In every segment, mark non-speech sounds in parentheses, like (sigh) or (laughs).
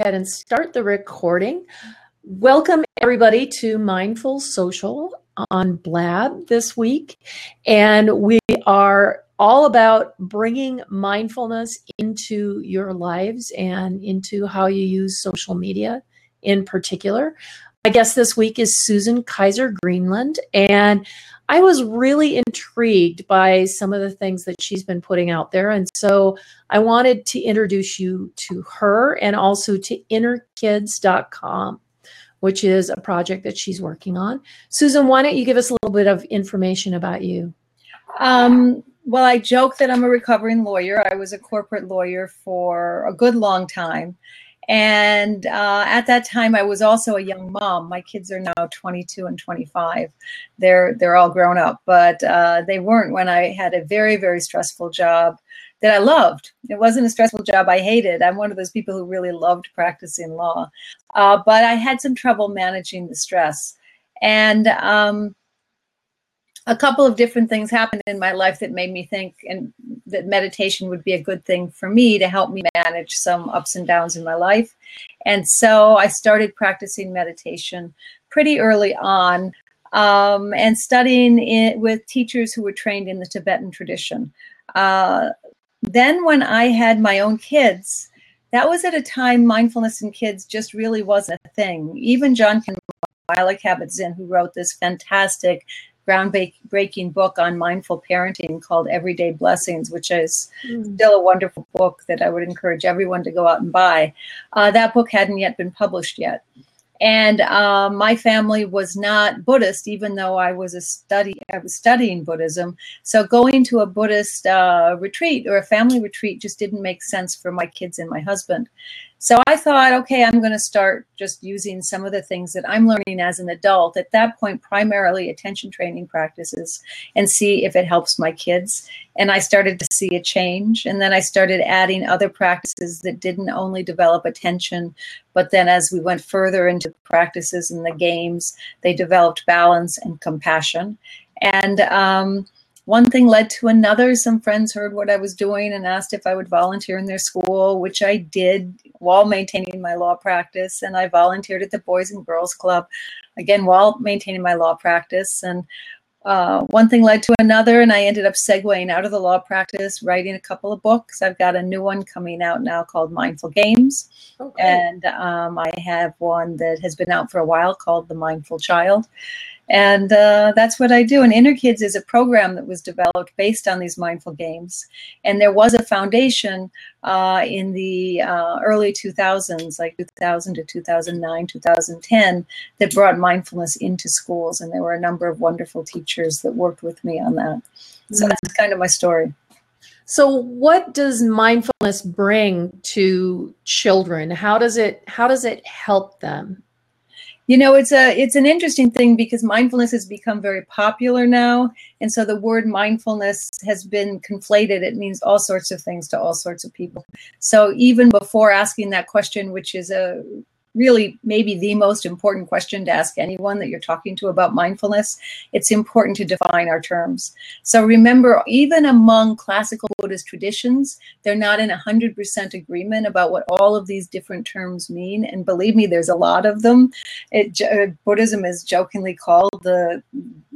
ahead and start the recording. Welcome, everybody, to Mindful Social on Blab this week. And we are all about bringing mindfulness into your lives and into how you use social media in particular. My guest this week is Susan Kaiser Greenland. And I was really intrigued by some of the things that she's been putting out there. And so I wanted to introduce you to her and also to innerkids.com, which is a project that she's working on. Susan, why don't you give us a little bit of information about you? Um, well, I joke that I'm a recovering lawyer. I was a corporate lawyer for a good long time. And uh, at that time, I was also a young mom. My kids are now 22 and 25. They're they're all grown up, but uh, they weren't when I had a very very stressful job that I loved. It wasn't a stressful job I hated. I'm one of those people who really loved practicing law, uh, but I had some trouble managing the stress. And um, a couple of different things happened in my life that made me think and that meditation would be a good thing for me to help me manage some ups and downs in my life. And so I started practicing meditation pretty early on um, and studying it with teachers who were trained in the Tibetan tradition. Uh, then when I had my own kids, that was at a time mindfulness in kids just really wasn't a thing. Even Jon Myla Kabat-Zinn, who wrote this fantastic groundbreaking book on mindful parenting called Everyday Blessings, which is mm. still a wonderful book that I would encourage everyone to go out and buy. Uh, that book hadn't yet been published yet. And uh, my family was not Buddhist, even though I was a study, I was studying Buddhism. So going to a Buddhist uh, retreat or a family retreat just didn't make sense for my kids and my husband. So I thought, okay, I'm going to start just using some of the things that I'm learning as an adult. At that point, primarily attention training practices, and see if it helps my kids. And I started to see a change. And then I started adding other practices that didn't only develop attention, but then as we went further into practices and the games, they developed balance and compassion. And um, one thing led to another. Some friends heard what I was doing and asked if I would volunteer in their school, which I did while maintaining my law practice. And I volunteered at the Boys and Girls Club, again, while maintaining my law practice. And uh, one thing led to another, and I ended up segueing out of the law practice, writing a couple of books. I've got a new one coming out now called Mindful Games. Okay. And um, I have one that has been out for a while called The Mindful Child. And uh, that's what I do. And Inner Kids is a program that was developed based on these mindful games. And there was a foundation uh, in the uh, early 2000s, like 2000 to 2009, 2010, that brought mindfulness into schools. And there were a number of wonderful teachers that worked with me on that. So mm-hmm. that's kind of my story. So what does mindfulness bring to children? How does it how does it help them? You know it's a it's an interesting thing because mindfulness has become very popular now. And so the word mindfulness has been conflated. It means all sorts of things to all sorts of people. So even before asking that question which is a really maybe the most important question to ask anyone that you're talking to about mindfulness. It's important to define our terms. So remember, even among classical Buddhist traditions, they're not in 100% agreement about what all of these different terms mean. And believe me, there's a lot of them. It, uh, Buddhism is jokingly called the,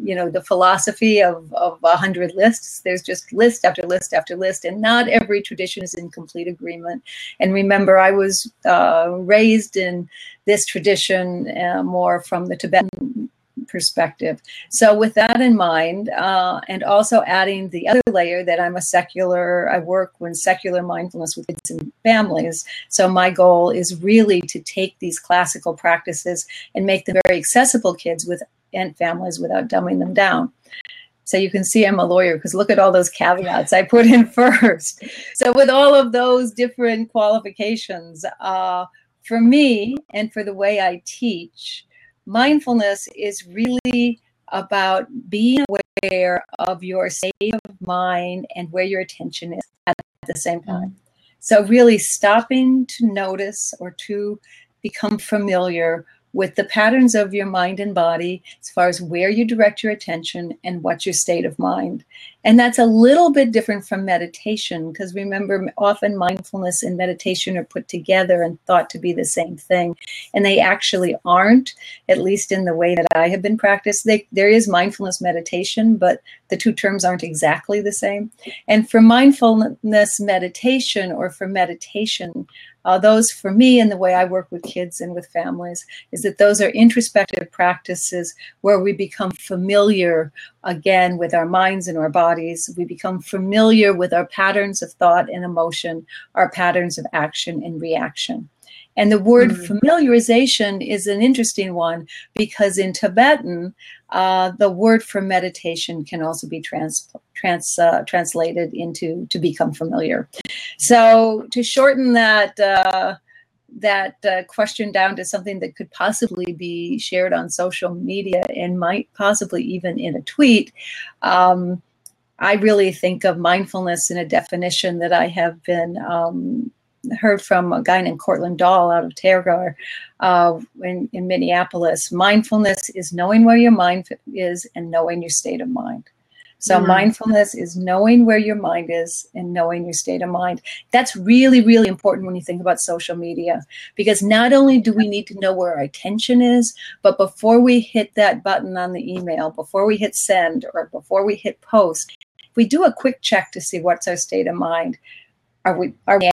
you know, the philosophy of, of a hundred lists. There's just list after list after list, and not every tradition is in complete agreement. And remember, I was uh, raised in this tradition uh, more from the Tibetan perspective. So, with that in mind, uh, and also adding the other layer that I'm a secular, I work with secular mindfulness with kids and families. So, my goal is really to take these classical practices and make them very accessible kids with and families without dumbing them down. So you can see I'm a lawyer because look at all those caveats I put in (laughs) first. So with all of those different qualifications, uh, for me and for the way I teach, mindfulness is really about being aware of your state of mind and where your attention is at the same time. So, really stopping to notice or to become familiar with the patterns of your mind and body as far as where you direct your attention and what's your state of mind. And that's a little bit different from meditation because remember, often mindfulness and meditation are put together and thought to be the same thing. And they actually aren't, at least in the way that I have been practiced. They, there is mindfulness meditation, but the two terms aren't exactly the same. And for mindfulness meditation or for meditation, uh, those for me and the way I work with kids and with families is that those are introspective practices where we become familiar again with our minds and our bodies. We become familiar with our patterns of thought and emotion, our patterns of action and reaction. And the word mm-hmm. familiarization is an interesting one because in Tibetan, uh, the word for meditation can also be trans, trans uh, translated into to become familiar. So to shorten that uh, that uh, question down to something that could possibly be shared on social media and might possibly even in a tweet. Um, I really think of mindfulness in a definition that I have been um, heard from a guy named Cortland Dahl out of Tergar uh, in, in Minneapolis. Mindfulness is knowing where your mind is and knowing your state of mind. So mm-hmm. mindfulness is knowing where your mind is and knowing your state of mind. That's really, really important when you think about social media, because not only do we need to know where our attention is, but before we hit that button on the email, before we hit send or before we hit post, we do a quick check to see what's our state of mind. Are we are we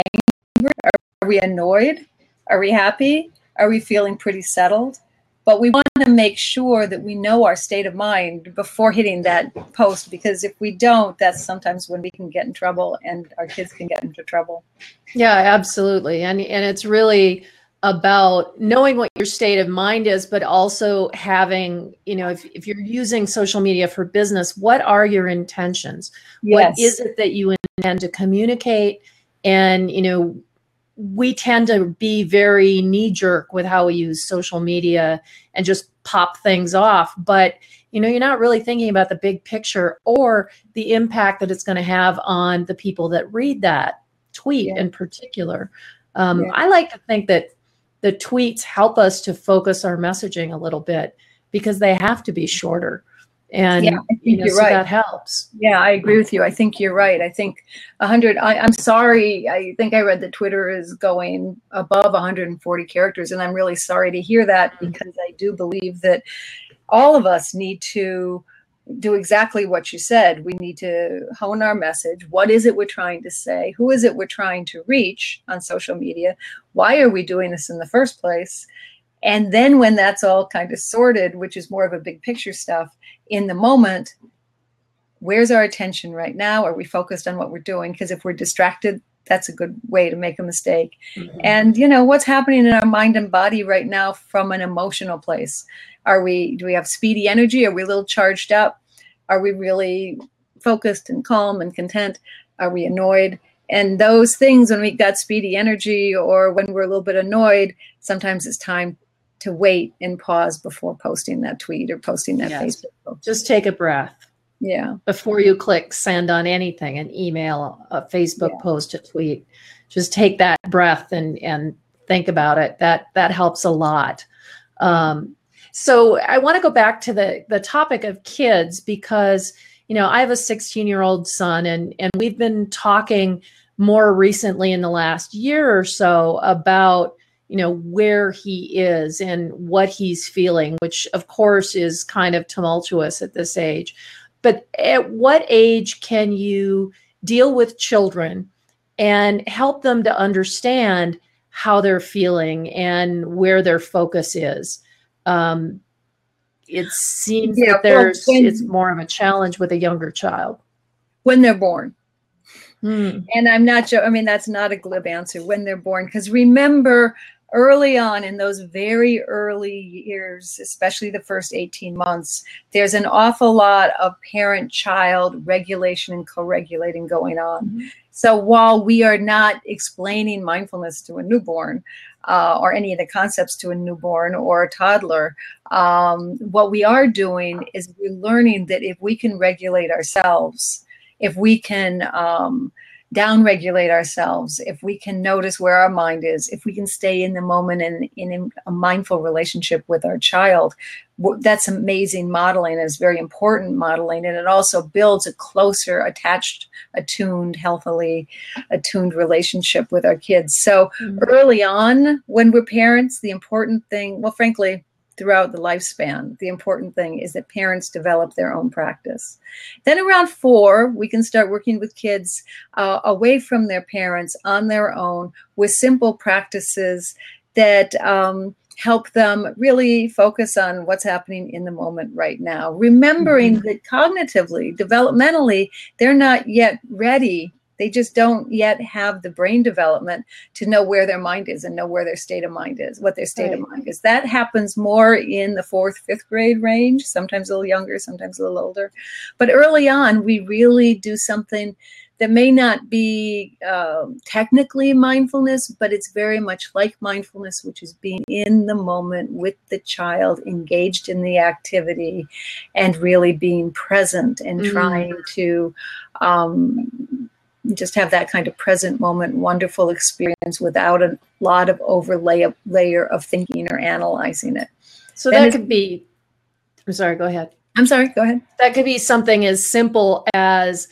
are we annoyed? Are we happy? Are we feeling pretty settled? But we want to make sure that we know our state of mind before hitting that post because if we don't, that's sometimes when we can get in trouble and our kids can get into trouble. Yeah, absolutely. And and it's really about knowing what your state of mind is, but also having, you know, if, if you're using social media for business, what are your intentions? Yes. What is it that you intend to communicate? And, you know, we tend to be very knee jerk with how we use social media and just pop things off. But you know, you're not really thinking about the big picture or the impact that it's going to have on the people that read that tweet yeah. in particular. Um, yeah. I like to think that the tweets help us to focus our messaging a little bit because they have to be shorter and yeah, you know, so right. that helps. Yeah, I agree with you. I think you're right. I think 100. I, I'm sorry. I think I read that Twitter is going above 140 characters, and I'm really sorry to hear that mm-hmm. because I do believe that all of us need to do exactly what you said. We need to hone our message. What is it we're trying to say? Who is it we're trying to reach on social media? Why are we doing this in the first place? And then when that's all kind of sorted, which is more of a big picture stuff, in the moment, where's our attention right now? Are we focused on what we're doing? Because if we're distracted, that's a good way to make a mistake. Mm-hmm. And you know, what's happening in our mind and body right now from an emotional place? Are we do we have speedy energy? Are we a little charged up? Are we really focused and calm and content? Are we annoyed? And those things when we got speedy energy or when we're a little bit annoyed, sometimes it's time to wait and pause before posting that tweet or posting that yes. Facebook post. Just take a breath. Yeah. Before you click send on anything, an email, a Facebook yeah. post, a tweet, just take that breath and and think about it. That that helps a lot. Um, so I want to go back to the the topic of kids because you know I have a 16 year old son and and we've been talking more recently in the last year or so about you know where he is and what he's feeling which of course is kind of tumultuous at this age. But at what age can you deal with children and help them to understand how they're feeling and where their focus is? Um, it seems yeah, that there's well, when, it's more of a challenge with a younger child. When they're born. Hmm. and i'm not sure i mean that's not a glib answer when they're born because remember early on in those very early years, especially the first 18 months, there's an awful lot of parent child regulation and co regulating going on. Mm-hmm. So while we are not explaining mindfulness to a newborn, uh, or any of the concepts to a newborn or a toddler, um, what we are doing is we're learning that if we can regulate ourselves, if we can um, downregulate ourselves, if we can notice where our mind is, if we can stay in the moment and in a mindful relationship with our child, that's amazing modeling. It's very important modeling, and it also builds a closer, attached, attuned, healthily attuned relationship with our kids. So mm-hmm. early on, when we're parents, the important thing, well, frankly, throughout the lifespan. The important thing is that parents develop their own practice. Then around four, we can start working with kids uh, away from their parents on their own with simple practices that um, help them really focus on what's happening in the moment right now, remembering mm-hmm. that cognitively, developmentally, they're not yet ready they just don't yet have the brain development to know where their mind is and know where their state of mind is, what their state right. of mind is. That happens more in the fourth, fifth grade range, sometimes a little younger, sometimes a little older. But early on, we really do something that may not be uh, technically mindfulness, but it's very much like mindfulness, which is being in the moment with the child, engaged in the activity, and really being present and mm. trying to um, just have that kind of present moment, wonderful experience without a lot of overlay of layer of thinking or analyzing it. So that could be. I'm sorry. Go ahead. I'm sorry. Go ahead. That could be something as simple as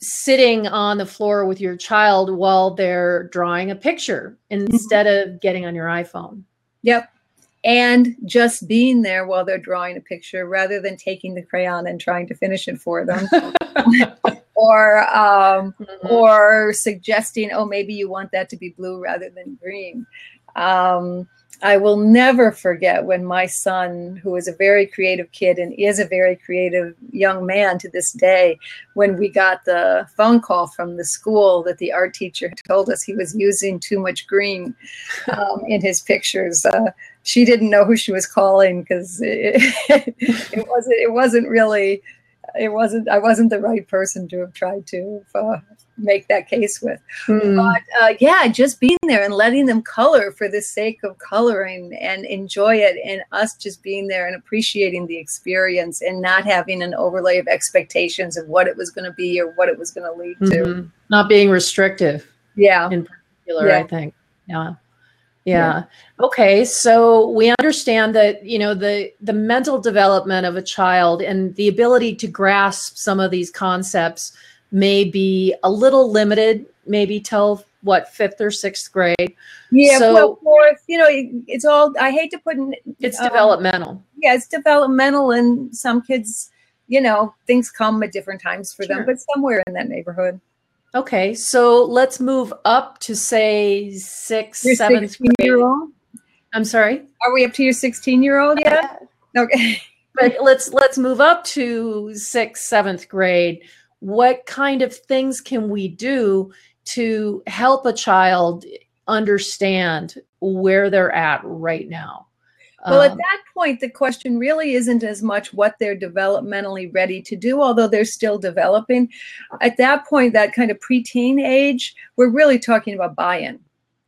sitting on the floor with your child while they're drawing a picture instead of getting on your iPhone. Yep. And just being there while they're drawing a picture rather than taking the crayon and trying to finish it for them. (laughs) or um, mm-hmm. or suggesting, oh, maybe you want that to be blue rather than green. Um, I will never forget when my son, who is a very creative kid and is a very creative young man to this day, when we got the phone call from the school that the art teacher told us he was using too much green um, in his pictures. Uh, she didn't know who she was calling because it, (laughs) it, wasn't it wasn't really it wasn't I wasn't the right person to have tried to uh, make that case with. Mm. But uh, yeah, just being there and letting them color for the sake of coloring and enjoy it, and us just being there and appreciating the experience and not having an overlay of expectations of what it was going to be or what it was going to lead mm-hmm. to. Not being restrictive. Yeah. In particular, yeah. I think. Yeah. Yeah. Okay. So we understand that, you know, the the mental development of a child and the ability to grasp some of these concepts may be a little limited, maybe till what fifth or sixth grade. Yeah, so, well, fourth, you know, it, it's all. I hate to put in. It's um, developmental. Yeah, it's developmental, and some kids, you know, things come at different times for sure. them, but somewhere in that neighborhood. Okay, so let's move up to say 6 your seventh grade. I'm sorry. Are we up to your 16 year old yet? Okay. but let's let's move up to sixth, seventh grade. What kind of things can we do to help a child understand where they're at right now? Well, at um, that point, the question really isn't as much what they're developmentally ready to do, although they're still developing. At that point, that kind of preteen age, we're really talking about buy in.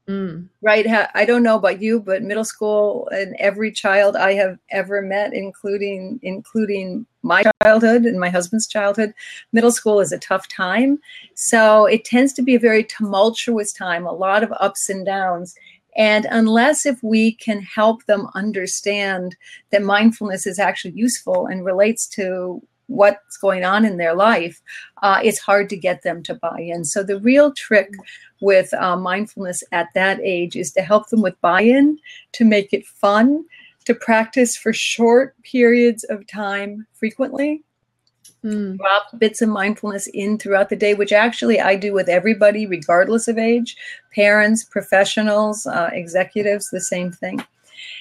Mm. Right. I don't know about you, but middle school and every child I have ever met, including including my childhood and my husband's childhood, middle school is a tough time. So it tends to be a very tumultuous time, a lot of ups and downs. And unless if we can help them understand that mindfulness is actually useful and relates to what's going on in their life, uh, it's hard to get them to buy in. So the real trick with uh, mindfulness at that age is to help them with buy-in, to make it fun, to practice for short periods of time frequently, Mm. Drop bits of mindfulness in throughout the day, which actually I do with everybody, regardless of age, parents, professionals, uh, executives, the same thing.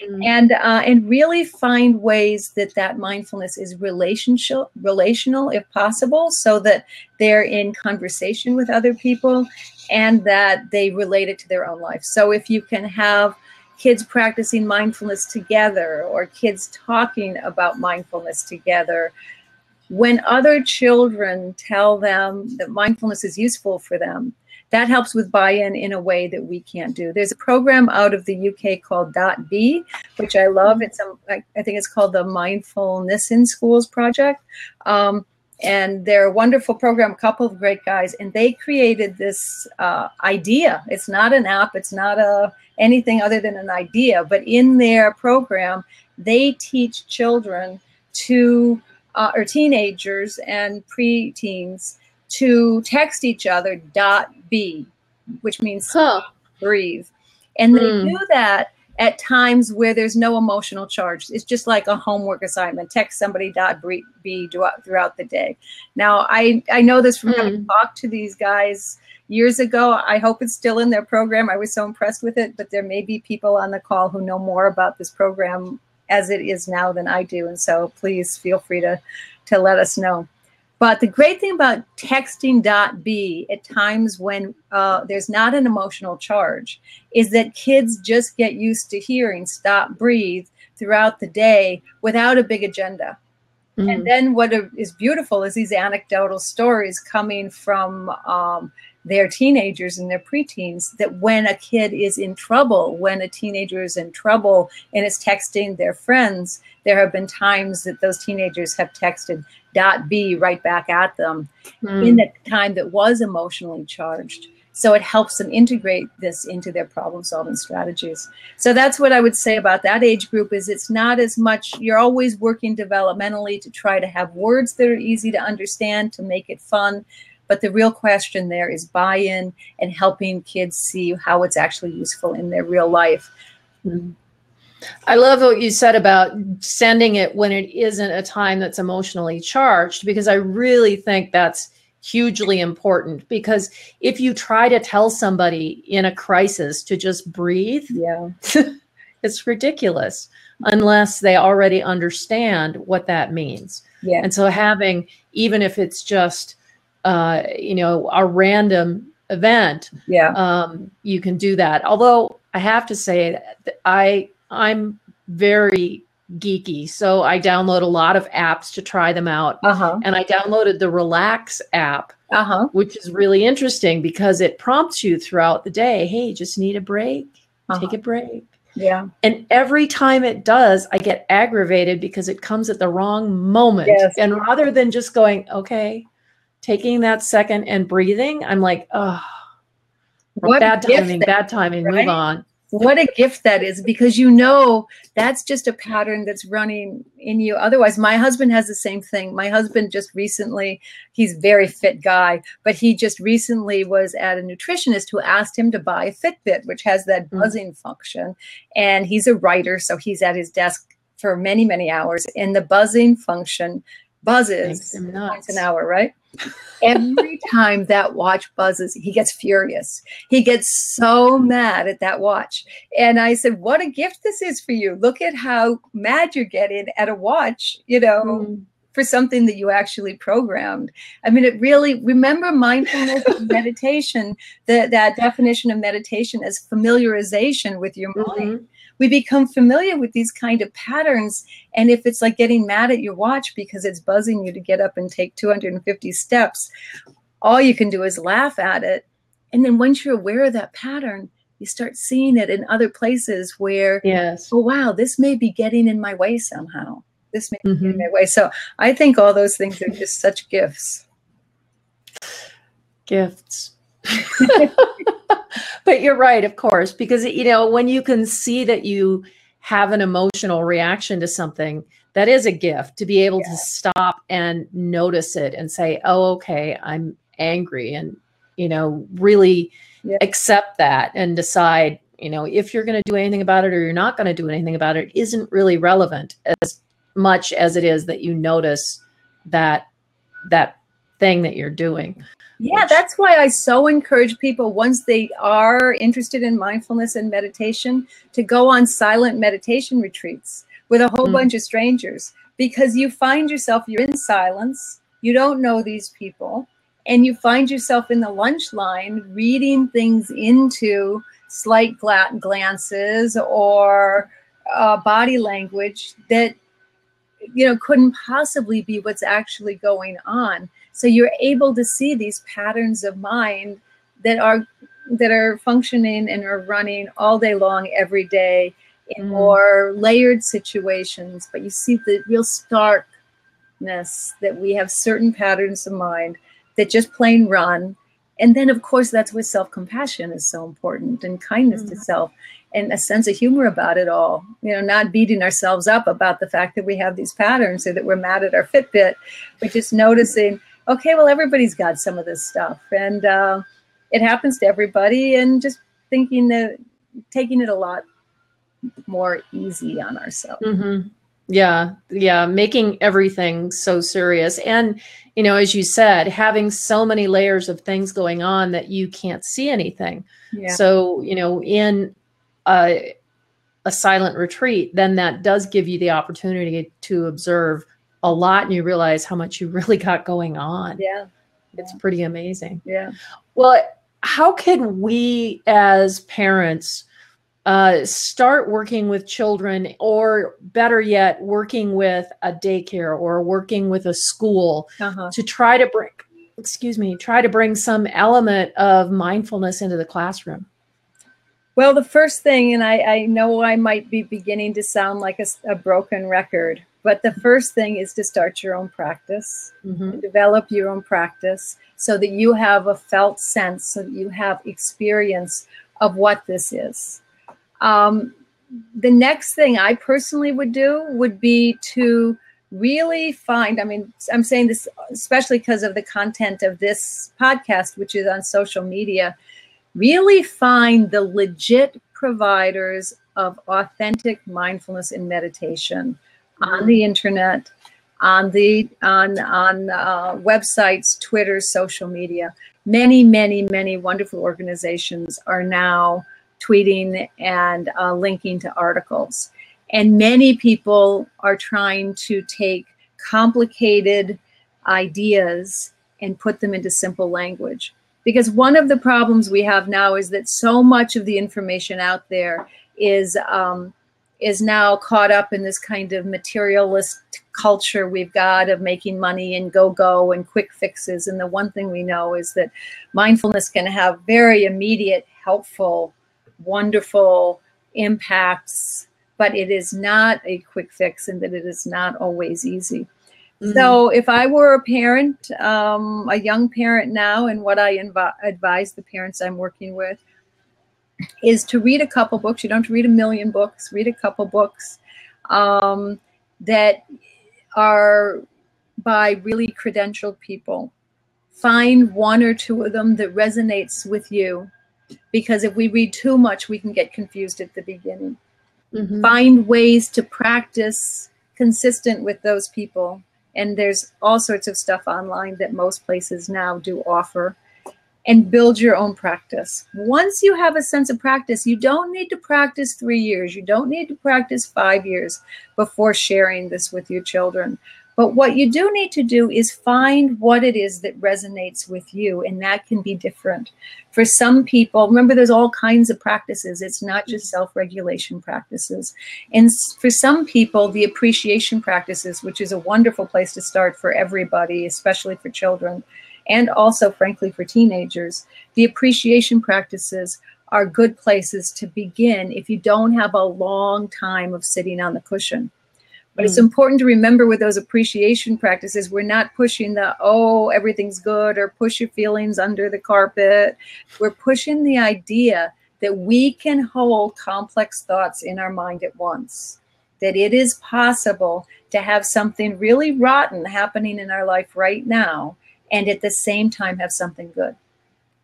Mm. And uh, and really find ways that that mindfulness is relational, relational if possible, so that they're in conversation with other people, and that they relate it to their own life. So if you can have kids practicing mindfulness together, or kids talking about mindfulness together, when other children tell them that mindfulness is useful for them, that helps with buy-in in a way that we can't do. There's a program out of the UK called Dot B, which I love. It's a, I think it's called the Mindfulness in Schools project. Um, and they're a wonderful program, a couple of great guys, and they created this uh, idea. It's not an app, it's not a anything other than an idea, but in their program, they teach children to uh, or teenagers and preteens to text each other dot b, which means Huh. breathe, and they Hmm. do that at times where there's no emotional charge. It's just like a homework assignment. Text somebody dot b throughout throughout the day. Now, I I know this from having talked to these guys years ago. I hope it's still in their program. I was so impressed with it, but there may be people on the call who know more about this program as it is now than I do, and so please feel free to to let us know. But the great thing about texting dot b at times when uh, there's not an emotional charge is that kids just get used to hearing stop, breathe throughout the day without a big agenda. Mm. And then what is beautiful is these anecdotal stories coming from um, their teenagers and their preteens that when a kid is in trouble, when a teenager is in trouble and is texting their friends, there have been times that those teenagers have texted dot B right back at them Mm. in a time that was emotionally charged. So it helps them integrate this into their problem solving strategies. So that's what I would say about that age group is it's not as much you're always working developmentally to try to have words that are easy to understand to make it fun. But the real question there is buy-in and helping kids see how it's actually useful in their real life. Mm. I love what you said about sending it when it isn't a time that's emotionally charged, because I really think that's hugely important. Because if you try to tell somebody in a crisis to just breathe, Yeah. (laughs) it's ridiculous unless they already understand what that means. Yeah. And so having, even if it's just, uh, you know, a random event, Yeah. um, you can do that. Although I have to say, I I'm very geeky, so I download a lot of apps to try them out. Uh-huh. And I downloaded the Relax app, Uh-huh. which is really interesting because it prompts you throughout the day, "Hey, just need a break. Uh-huh. Take a break." Yeah. And every time it does, I get aggravated because it comes at the wrong moment. Yes. And rather than just going, "Okay," taking that second and breathing, I'm like, "Oh, What a bad gift timing, that- bad timing, right? move on." what a gift that is because you know that's just a pattern that's running in you otherwise my husband has the same thing my husband just recently he's a very fit guy but he just recently was at a nutritionist who asked him to buy a fitbit which has that Mm. buzzing function and he's a writer so he's at his desk for many many hours and the buzzing function buzzes an hour right Every time that watch buzzes, he gets furious. He gets so mad at that watch. And I said, What a gift this is for you. Look at how mad you're getting at a watch, you know, Mm. for something that you actually programmed. I mean, it really, remember mindfulness and (laughs) meditation, the, that definition of meditation as familiarization with your mind Mhm. We become familiar with these kind of patterns and if it's like getting mad at your watch because it's buzzing you to get up and take 250 steps all you can do is laugh at it and then once you're aware of that pattern you start seeing it in other places where Yes. oh wow this may be getting in my way somehow this may be Mhm. in my way so i think all those things are just such gifts Gifts. But you're right, of course, because you know when you can see that you have an emotional reaction to something, that is a gift to be able to stop and notice it and say, "Oh, okay, I'm angry," and you know, really Yeah. accept that and decide, you know, if you're going to do anything about it or you're not going to do anything about it isn't really relevant as much as it is that you notice that that thing that you're doing. Yeah, Which- that's why I so encourage people once they are interested in mindfulness and meditation to go on silent meditation retreats with a whole Mm. bunch of strangers because you find yourself you're in silence, you don't know these people, and you find yourself in the lunch line reading things into slight gla- glances or uh, body language that you know couldn't possibly be what's actually going on so you're able to see these patterns of mind that are that are functioning and are running all day long every day in Mm. more layered situations but you see the real starkness that we have certain patterns of mind that just plain run. And then, of course, that's where self compassion is so important and kindness mm-hmm. to self and a sense of humor about it all. You know, not beating ourselves up about the fact that we have these patterns or that we're mad at our Fitbit, but just noticing, okay, well, everybody's got some of this stuff. And uh, it happens to everybody. And just thinking that taking it a lot more easy on ourselves. Mm-hmm. Yeah, yeah, making everything so serious. And, you know, as you said, having so many layers of things going on that you can't see anything. Yeah. So, you know, in a, a silent retreat, then that does give you the opportunity to observe a lot and you realize how much you (laughs) really got going on. Yeah. It's pretty amazing. Yeah. Well, how can we as parents uh, start working with children, or better yet, working with a daycare or working with a school uh-huh. to try to bring, excuse me, try to bring some element of mindfulness into the classroom? Well, the first thing, and I, I know I might be beginning to sound like a, a, broken record, but the first thing is to start your own practice, mm-hmm. develop your own practice so that you have a felt sense, so that you have experience of what this is. Um, the next thing I personally would do would be to really find, I mean, I'm saying this especially because of the content of this podcast, which is on social media, really find the legit providers of authentic mindfulness and meditation on the internet, on the on on uh, websites, Twitter, social media. Many, many, many wonderful organizations are now tweeting and uh, linking to articles. And many people are trying to take complicated ideas and put them into simple language. Because one of the problems we have now is that so much of the information out there is um, is now caught up in this kind of materialist culture we've got of making money and go go and quick fixes. And the one thing we know is that mindfulness can have very immediate, helpful wonderful impacts, but it is not a quick fix and that it is not always easy. Mm-hmm. So, if I were a parent, um, a young parent now, and what I inv- advise the parents I'm working with is to read a couple books. You don't have to read a million books, read a couple books um, that are by really credentialed people. Find one or two of them that resonates with you because if we read too much, we can get confused at the beginning. Mm-hmm. Find ways to practice consistent with those people. And there's all sorts of stuff online that most places now do offer. And build your own practice. Once you have a sense of practice, you don't need to practice three years. You don't need to practice five years before sharing this with your children. But what you do need to do is find what it is that resonates with you, and that can be different. For some people, remember there's all kinds of practices, it's not just self regulation practices. And for some people, the appreciation practices, which is a wonderful place to start for everybody, especially for children, and also, frankly, for teenagers, the appreciation practices are good places to begin if you don't have a long time of sitting on the cushion. But mm. it's important to remember with those appreciation practices, we're not pushing the, oh, everything's good or push your feelings under the carpet. We're pushing the idea that we can hold complex thoughts in our mind at once, that it is possible to have something really rotten happening in our life right now and at the same time have something good.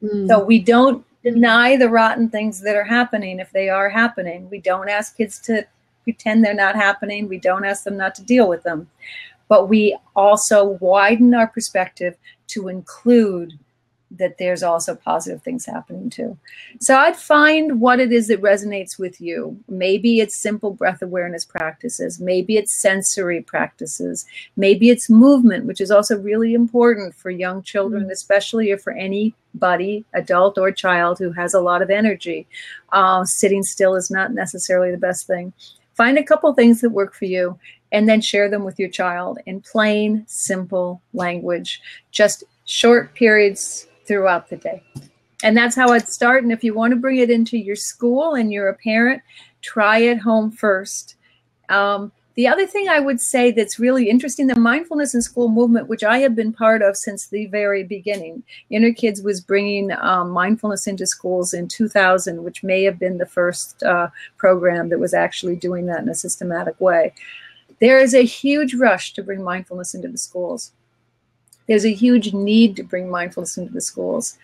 Mm. So we don't deny the rotten things that are happening if they are happening. We don't ask kids to pretend they're not happening. We don't ask them not to deal with them. But we also widen our perspective to include that there's also positive things happening too. So I'd find what it is that resonates with you. Maybe it's simple breath awareness practices. Maybe it's sensory practices. Maybe it's movement, which is also really important for young children, mm-hmm. especially or for anybody, adult or child, who has a lot of energy. Uh, sitting still is not necessarily the best thing. Find a couple things that work for you and then share them with your child in plain, simple language, just short periods throughout the day. And that's how I'd start. And if you want to bring it into your school and you're a parent, try it home first. Um, The other thing I would say that's really interesting, the mindfulness in school movement, which I have been part of since the very beginning. Inner Kids was bringing um, mindfulness into schools in 2000, which may have been the first uh, program that was actually doing that in a systematic way. There is a huge rush to bring mindfulness into the schools. There's a huge need to bring mindfulness into the schools.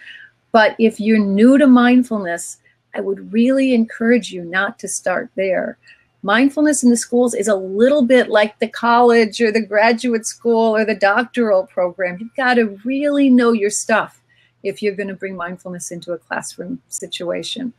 But if you're new to mindfulness, I would really encourage you not to start there mindfulness in the schools is a little bit like the college or the graduate school or the doctoral program. You've got to really know your stuff if you're going to bring mindfulness into a classroom situation.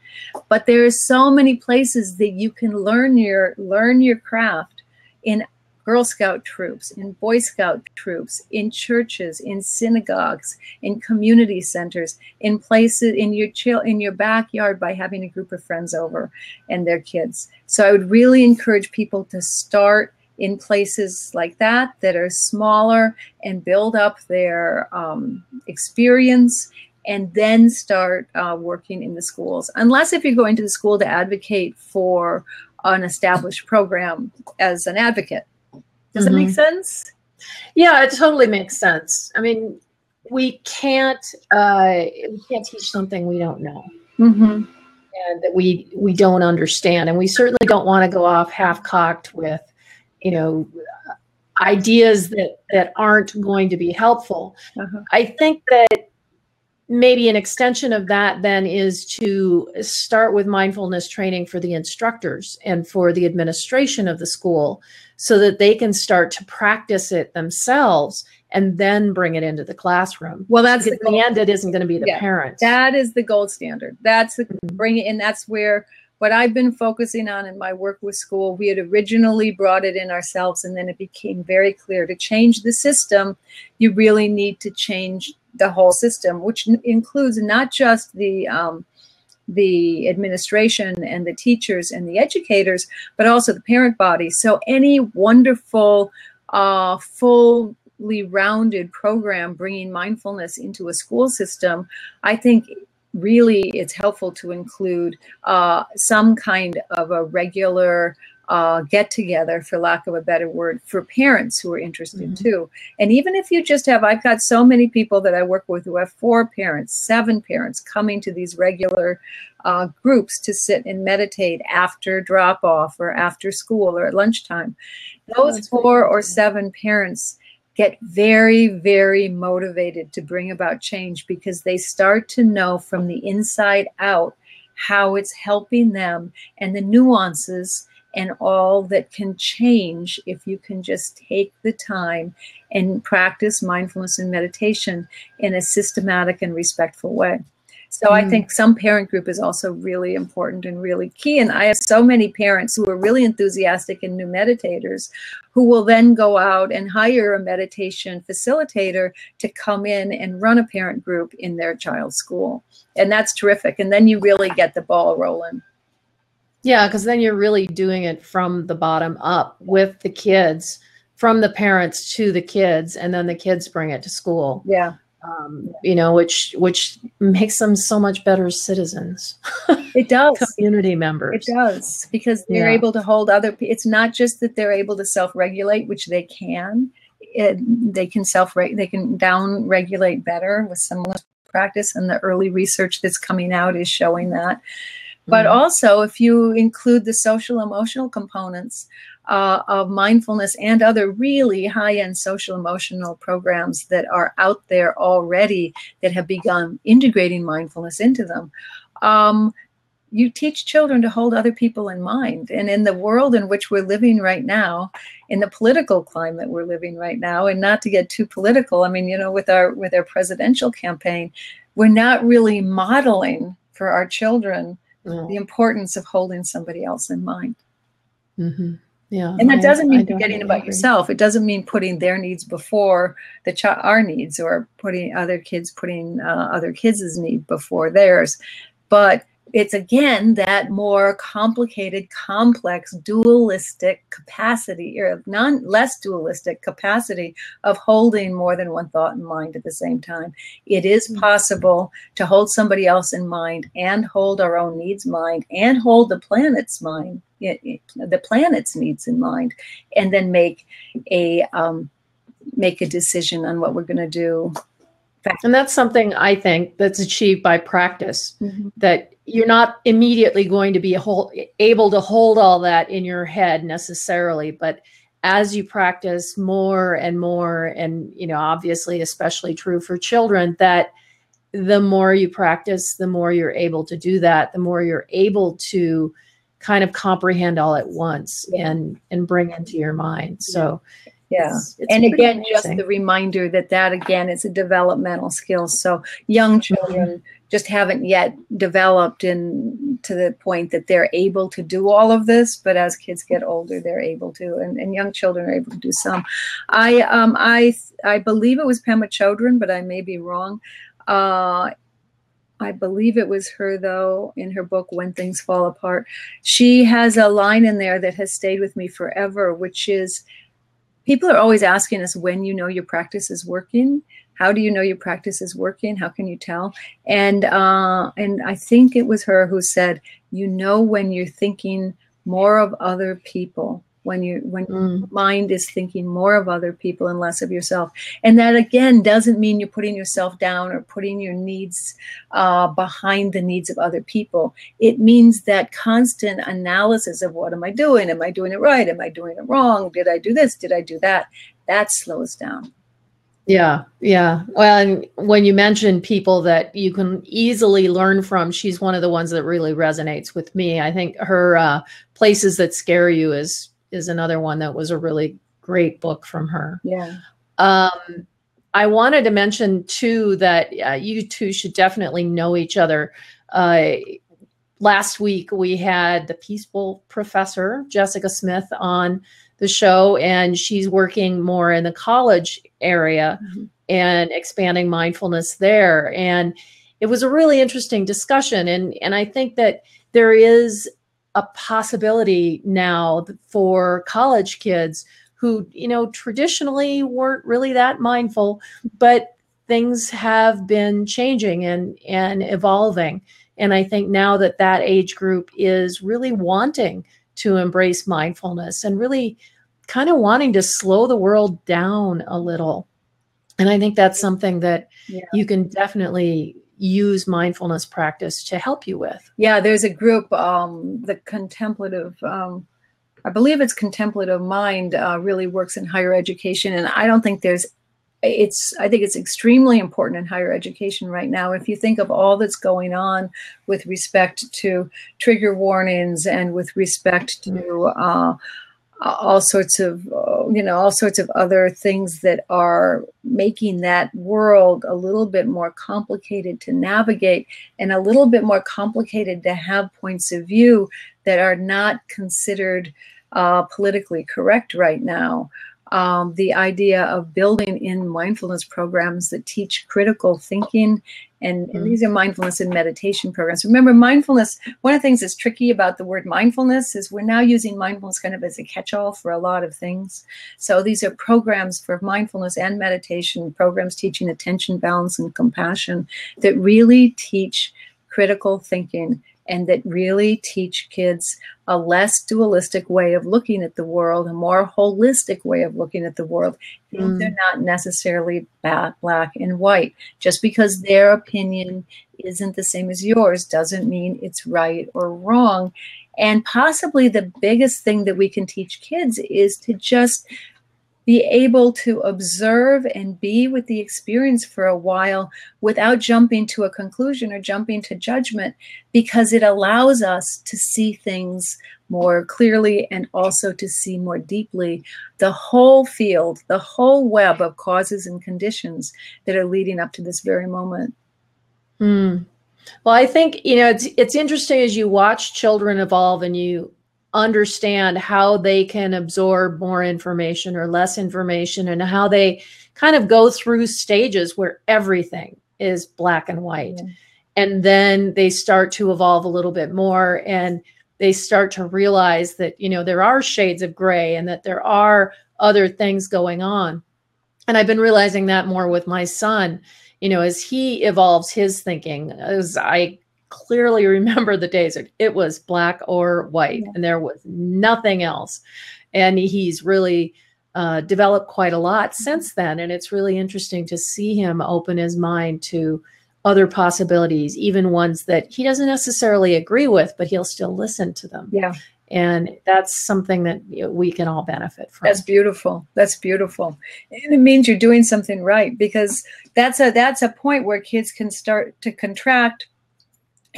But there are so many places that you can learn your learn your craft in Girl Scout troops, in Boy Scout troops, in churches, in synagogues, in community centers, in places in your chill in your backyard by having a group of friends over and their kids. So I would really encourage people to start in places like that that are smaller and build up their um, experience and then start uh, working in the schools. Unless if you're going to the school to advocate for an established program as an advocate does mm-hmm. that make sense? Yeah, it totally makes sense. I mean, we can't uh, we can't teach something we don't know. Mm-hmm. And that we we don't understand, and we certainly don't want to go off half cocked with, you know, ideas that that aren't going to be helpful. Uh-huh. I think that maybe an extension of that then is to start with mindfulness training for the instructors and for the administration of the school so that they can start to practice it themselves and then bring it into the classroom. Well, that's the, the end. It isn't going to be the yeah, parents. That is the gold standard. That's the mm-hmm. bring it, and that's where what I've been focusing on in my work with school. We had originally brought it in ourselves, and then it became very clear to change the system. You really need to change the whole system, which includes not just the um, the administration and the teachers and the educators, but also the parent body. So any wonderful, uh, fully rounded program bringing mindfulness into a school system, I think really it's helpful to include uh, some kind of a regular uh, get together, for lack of a better word, for parents who are interested mm-hmm. too. And even if you just have, I've got so many people that I work with who have four parents, seven parents coming to these regular uh, groups to sit and meditate after drop off or after school or at lunchtime. Those oh, four or seven parents get very, very motivated to bring about change because they start to know from the inside out how it's helping them and the nuances and all that can change if you can just take the time and practice mindfulness and meditation in a systematic and respectful way. So mm. I think some parent group is also really important and really key. And I have so many parents who are really enthusiastic and new meditators who will then go out and hire a meditation facilitator to come in and run a parent group in their child's school. And that's terrific. And then you really get the ball rolling. Yeah, because then you're really doing it from the bottom up with the kids, from the parents to the kids, and then the kids bring it to school. Yeah. Um, you know, which which makes them so much better citizens. It does. (laughs) Community members. It does because they're yeah. able to hold other. It's not just that they're able to self-regulate, which they can. It, they can self they can down regulate better with some practice, and the early research that's coming out is showing that. But mm-hmm. also, if you include the social emotional components uh, of mindfulness and other really high end social emotional programs that are out there already that have begun integrating mindfulness into them, um, you teach children to hold other people in mind. And in the world in which we're living right now, in the political climate we're living right now, and not to get too political, I mean, you know, with our with our presidential campaign, we're not really modeling for our children the importance of holding somebody else in mind. Mm-hmm. Yeah, and that doesn't mean forgetting about agree. yourself. It doesn't mean putting their needs before the ch- our needs, or putting other kids putting uh, other kids' need before theirs. But it's again that more complicated, complex, dualistic capacity, or non less dualistic capacity of holding more than one thought in mind at the same time. It is Mm. possible to hold somebody else in mind and hold our own needs in mind and hold the planet's mind, the planet's needs in mind, and then make a um, make a decision on what we're going to do. And that's something I think that's achieved by practice. Mhm. That you're not immediately going to be whole, able to hold all that in your head necessarily, but as you practice more and more, and you know, obviously, especially true for children, that the more you practice, the more you're able to do that, the more you're able to kind of comprehend all at once Yeah. and and bring into your mind. So Yeah. it's- it's and again just the reminder that that again is a developmental skill so young mm-hmm. children just haven't yet developed in to the point that they're able to do all of this but as kids get older they're able to and, and young children are able to do some. I um i i believe it was pema chodron but i may be wrong. Uh I believe it was her, though, in her book, When Things Fall Apart. She has a line in there that has stayed with me forever, which is people are always asking us when you know your practice is working how do you know your practice is working how can you tell and uh, and i think it was her who said you know when you're thinking more of other people when you when Mm. your mind is thinking more of other people and less of yourself and that again doesn't mean you're putting yourself down or putting your needs uh, behind the needs of other people it means that constant analysis of what am I doing? Am I doing it right? Am I doing it wrong? Did I do this? Did I do that? That slows down. Yeah, yeah. Well, and when you mention people that you can easily learn from, she's one of the ones that really resonates with me. I think her uh, "Places That Scare You" is is another one that was a really great book from her. Yeah. Um, I wanted to mention too that uh, you two should definitely know each other. Uh, last week we had the peaceful professor Jessica Smith on the show, and she's working more in the college area Mhm. and expanding mindfulness there. And it was a really interesting discussion, and and I think that there is a possibility now for college kids who you know traditionally weren't really that mindful but things have been changing and and evolving and i think now that that age group is really wanting to embrace mindfulness and really kind of wanting to slow the world down a little and i think that's something that Yeah. you can definitely use mindfulness practice to help you with Yeah. There's a group, um, the contemplative, um, I believe it's contemplative mind, uh, really works in higher education. And I don't think there's it's i think it's extremely important in higher education right now. If you think of all that's going on with respect to trigger warnings and with respect to uh, all sorts of you know all sorts of other things that are making that world a little bit more complicated to navigate and a little bit more complicated to have points of view that are not considered uh, politically correct right now um, the idea of building in mindfulness programs that teach critical thinking. And, and Mm. these are mindfulness and meditation programs. Remember mindfulness one of the things that's tricky about the word mindfulness is we're now using mindfulness kind of as a catch-all for a lot of things. So these are programs for mindfulness and meditation programs teaching attention balance and compassion that really teach critical thinking and that really teach kids a less dualistic way of looking at the world, a more holistic way of looking at the world. Things Mm. are not necessarily black and white. Just because their opinion isn't the same as yours doesn't mean it's right or wrong. And possibly the biggest thing that we can teach kids is to just be able to observe and be with the experience for a while without jumping to a conclusion or jumping to judgment because it allows us to see things more clearly and also to see more deeply the whole field, the whole web of causes and conditions that are leading up to this very moment. Hmm. Well, I think you know it's it's interesting as you watch children evolve and you understand how they can absorb more information or less information and how they kind of go through stages where everything is black and white. Yeah. and then they start to evolve a little bit more and they start to realize that you know there are shades of gray and that there are other things going on and i've been realizing that more with my son you know as he evolves his thinking as i clearly remember the days it was black or white yeah. and there was nothing else and he's really uh, developed quite a lot since then and it's really interesting to see him open his mind to other possibilities, even ones that he doesn't necessarily agree with, but he'll still listen to them. Yeah. And that's something that we can all benefit from. That's beautiful. That's beautiful. And it means you're doing something right because that's a that's a point where kids can start to contract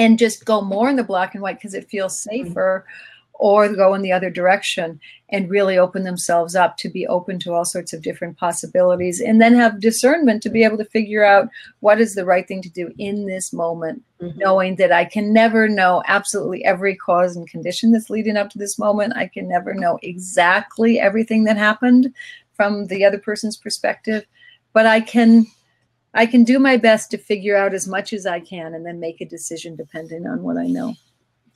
and just go more in the black and white because it feels mm-hmm. safer. Or go in the other direction and really open themselves up to be open to all sorts of different possibilities and then have discernment to be able to figure out what is the right thing to do in this moment mm-hmm. knowing that i can never know absolutely every cause and condition that's leading up to this moment i can never know exactly everything that happened from the other person's perspective but i can i can do my best to figure out as much as i can and then make a decision depending on what i know.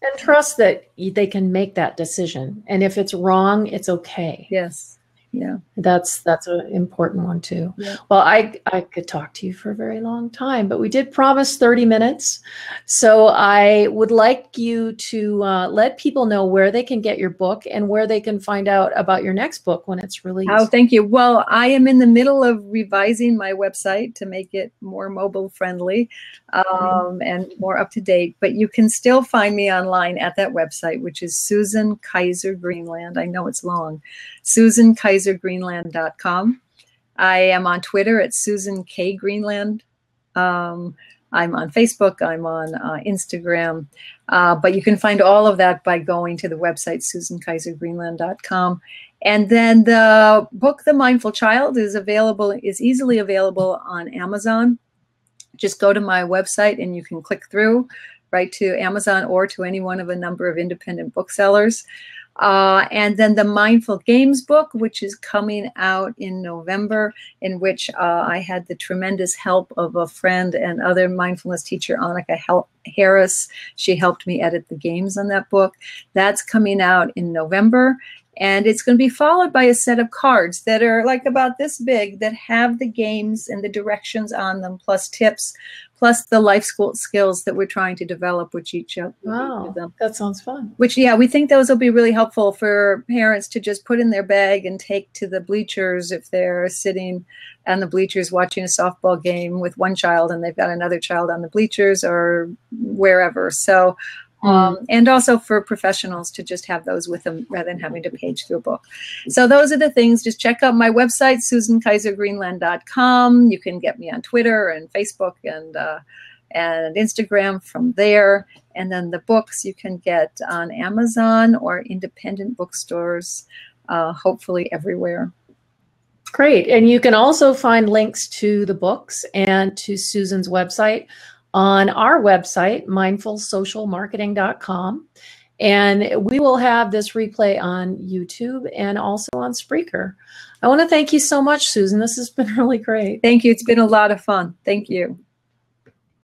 And trust that they can make that decision. And if it's wrong it's okay. Yes yeah. That's that's an important one too. Yeah. well i i could talk to you for a very long time but we did promise 30 minutes. So i would like you to uh, let people know where they can get your book and where they can find out about your next book when it's released. Oh thank you. Well i am in the middle of revising my website to make it more mobile friendly um, mm-hmm. and more up to date but you can still find me online at that website which is susan kaiser greenland. I know it's long. Susan kaiser susankaisergreenland.com. I am on Twitter at Susan K Greenland. Um, I'm on Facebook. I'm on uh, Instagram. Uh, but you can find all of that by going to the website susankaisergreenland.com. And then the book, The Mindful Child, is available, is easily available on Amazon. Just go to my website and you can click through right to Amazon or to any one of a number of independent booksellers. Uh, and then the Mindful Games book, which is coming out in November, in which uh, I had the tremendous help of a friend and other mindfulness teacher, Annaka Hel- Harris. She helped me edit the games on that book. That's coming out in November. And it's going to be followed by a set of cards that are like about this big that have the games and the directions on them, plus tips, plus the life school skills that we're trying to develop, which each of wow, them. That sounds fun. Which, yeah, we think those will be really helpful for parents to just put in their bag and take to the bleachers if they're sitting on the bleachers watching a softball game with one child and they've got another child on the bleachers or wherever. So um, and also for professionals to just have those with them rather than having to page through a book. So those are the things. Just check out my website, susankaisergreenland.com. You can get me on Twitter and Facebook and uh, and Instagram from there. And then the books you can get on Amazon or independent bookstores, uh, hopefully everywhere. Great. And you can also find links to the books and to Susan's website on our website, mindfulsocialmarketing.com. And we will have this replay on YouTube and also on Spreaker. I want to thank you so much, Susan. This has been (laughs) really great. Thank you. It's been a lot of fun. Thank you.